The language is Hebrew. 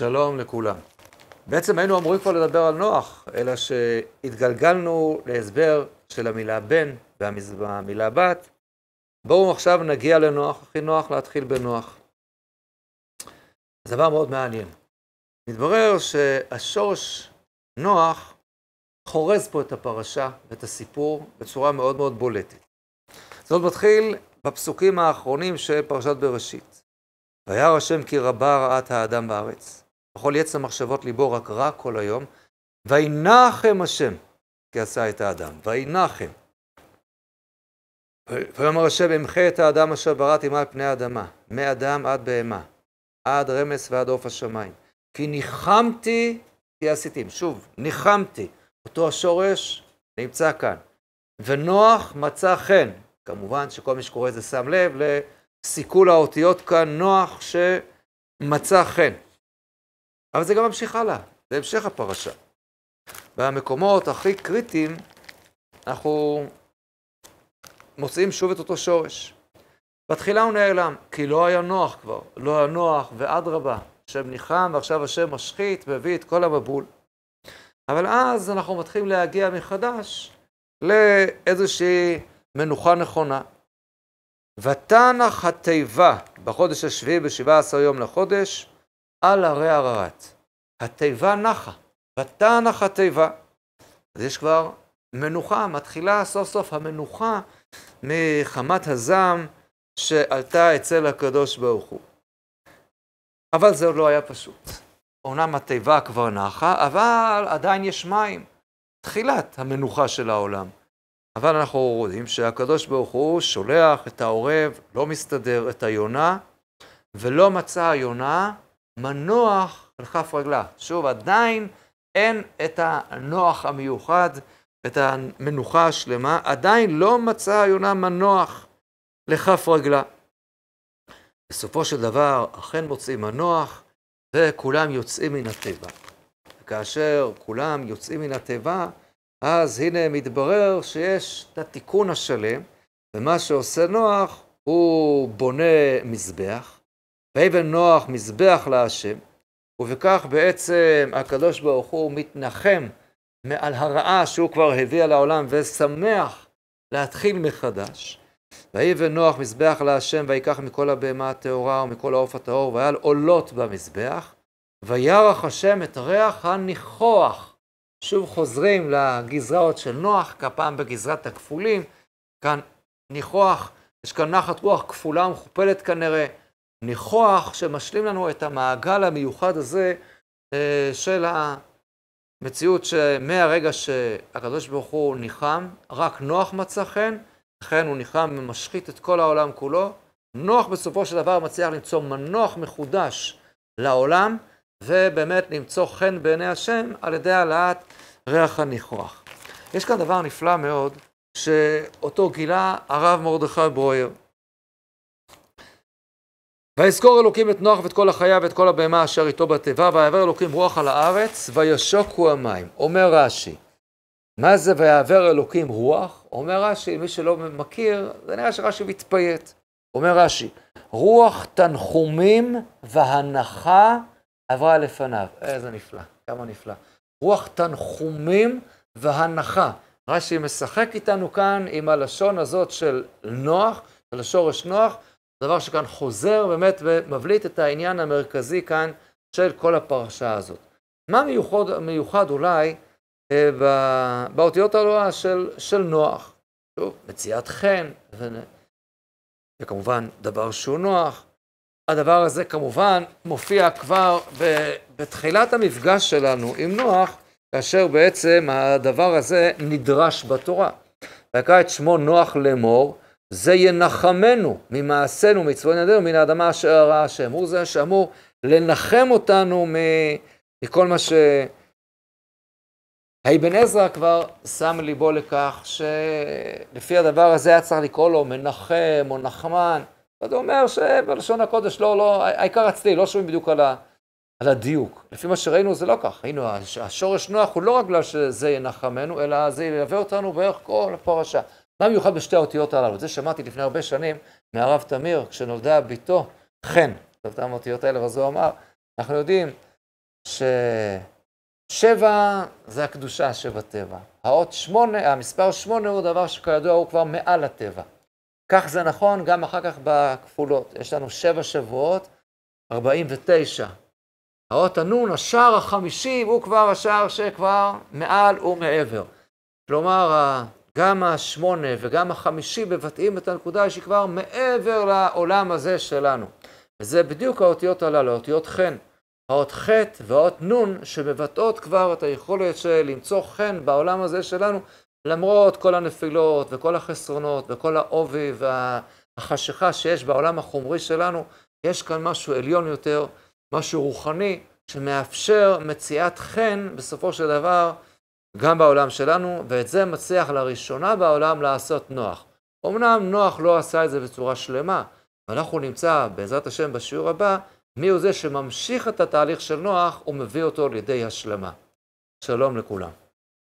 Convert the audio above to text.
שלום לכולם. בעצם היינו אמורים כבר לדבר על נוח, אלא שהתגלגלנו להסבר של המילה בן והמילה בת. בואו עכשיו נגיע לנוח, הכי נוח להתחיל בנוח. זה דבר מאוד מעניין. מתברר שהשורש נוח חורז פה את הפרשה ואת הסיפור בצורה מאוד מאוד בולטת. זאת מתחיל בפסוקים האחרונים של פרשת בראשית. וירא השם כי רבה רעת האדם בארץ. בכל יצר מחשבות ליבו רק רע כל היום. וינחם השם כי עשה את האדם. וינחם. ויאמר השם אמחה את האדם אשר בראתי מעל פני האדמה, מאדם עד בהמה, עד רמס ועד עוף השמיים. כי ניחמתי כי עשיתים. שוב, ניחמתי. אותו השורש נמצא כאן. ונוח מצא חן. כמובן שכל מי שקורא את זה שם לב לסיכול האותיות כאן, נוח שמצא חן. אבל זה גם ממשיך הלאה, זה המשך הפרשה. במקומות הכי קריטיים אנחנו מוצאים שוב את אותו שורש. בתחילה הוא נעלם, כי לא היה נוח כבר, לא היה נוח, ואדרבה, השם ניחם, ועכשיו השם משחית והביא את כל המבול. אבל אז אנחנו מתחילים להגיע מחדש לאיזושהי מנוחה נכונה. ותנח התיבה בחודש השביעי בשבעה עשר יום לחודש על הרי הררת. התיבה נחה, ותנח התיבה. אז יש כבר מנוחה, מתחילה סוף סוף המנוחה מחמת הזעם שעלתה אצל הקדוש ברוך הוא. אבל זה עוד לא היה פשוט. אומנם התיבה כבר נחה, אבל עדיין יש מים. תחילת המנוחה של העולם. אבל אנחנו רואים שהקדוש ברוך הוא שולח את העורב, לא מסתדר, את היונה, ולא מצא היונה מנוח על כף רגלה. שוב, עדיין אין את הנוח המיוחד, את המנוחה השלמה, עדיין לא מצא היונה מנוח לכף רגלה. בסופו של דבר, אכן מוצאים מנוח, וכולם יוצאים מן התיבה. כאשר כולם יוצאים מן התיבה, אז הנה מתברר שיש את התיקון השלם, ומה שעושה נוח, הוא בונה מזבח, ויבן נוח מזבח להשם, ובכך בעצם הקדוש ברוך הוא מתנחם מעל הרעה שהוא כבר הביא על העולם ושמח להתחיל מחדש. ויבן נוח מזבח להשם ויקח מכל הבהמה הטהורה ומכל העוף הטהור והיה עולות במזבח וירח השם את ריח הניחוח. שוב חוזרים לגזרות של נוח, כפעם בגזרת הכפולים, כאן ניחוח, יש כאן נחת רוח כפולה ומכופלת כנראה, ניחוח שמשלים לנו את המעגל המיוחד הזה אה, של המציאות שמהרגע שהקדוש ברוך הוא ניחם, רק נוח מצא חן, לכן הוא ניחם ומשחית את כל העולם כולו. נוח בסופו של דבר מצליח למצוא מנוח מחודש לעולם, ובאמת למצוא חן בעיני השם על ידי העלאת ריח הניחוח. יש כאן דבר נפלא מאוד, שאותו גילה הרב מרדכי ברויר. ויזכור אלוקים את נוח ואת כל החיה ואת כל הבהמה אשר איתו בתיבה, ויעבר אלוקים רוח על הארץ, וישוקו המים. אומר רש"י, מה זה ויעבר אלוקים רוח? אומר רש"י, מי שלא מכיר, זה נראה שרש"י מתפייט. אומר רש"י, רוח תנחומים והנחה עברה לפניו. איזה נפלא, כמה נפלא. רוח תנחומים והנחה. רש"י משחק איתנו כאן עם הלשון הזאת של נוח, של השורש נוח, דבר שכאן חוזר באמת ומבליט את העניין המרכזי כאן של כל הפרשה הזאת. מה מיוחד, מיוחד אולי אה, באותיות הלואה של, של נוח? שוב, מציאת חן, ו... וכמובן דבר שהוא נוח. הדבר הזה כמובן מופיע כבר בתחילת המפגש שלנו עם נוח, כאשר בעצם הדבר הזה נדרש בתורה. ויקרא את שמו נוח לאמור, זה ינחמנו ממעשינו, מצוות נדינו, מן האדמה אשר הרע השם. הוא זה שאמור לנחם אותנו מכל מה ש... האבן עזרא כבר שם ליבו לכך שלפי הדבר הזה היה צריך לקרוא לו מנחם או נחמן. הוא אומר שבלשון הקודש לא, לא, העיקר אצלי, לא שומעים בדיוק על, ה, על הדיוק. לפי מה שראינו זה לא כך. ראינו, השורש נוח הוא לא רק בגלל שזה ינחמנו, אלא זה ילווה אותנו בערך כל הפרשה. מה מיוחד בשתי האותיות הללו? את זה שמעתי לפני הרבה שנים מהרב תמיר, כשנולדה בתו חן. זאת האותיות האלה, ואז הוא אמר, אנחנו יודעים ששבע זה הקדושה שבטבע. האות שמונה, המספר שמונה הוא דבר שכידוע הוא כבר מעל הטבע. כך זה נכון גם אחר כך בכפולות. יש לנו שבע שבועות, 49. האות הנון, השער החמישי, הוא כבר השער שכבר מעל ומעבר. כלומר, גם השמונה וגם החמישי מבטאים את הנקודה שהיא כבר מעבר לעולם הזה שלנו. וזה בדיוק האותיות הללו, האותיות חן. האות ח' והאות נ' שמבטאות כבר את היכולת של למצוא חן בעולם הזה שלנו, למרות כל הנפילות וכל החסרונות וכל העובי והחשיכה שיש בעולם החומרי שלנו, יש כאן משהו עליון יותר, משהו רוחני, שמאפשר מציאת חן בסופו של דבר גם בעולם שלנו, ואת זה מצליח לראשונה בעולם לעשות נוח. אמנם נוח לא עשה את זה בצורה שלמה, ואנחנו נמצא בעזרת השם בשיעור הבא מי הוא זה שממשיך את התהליך של נוח ומביא אותו לידי השלמה. שלום לכולם.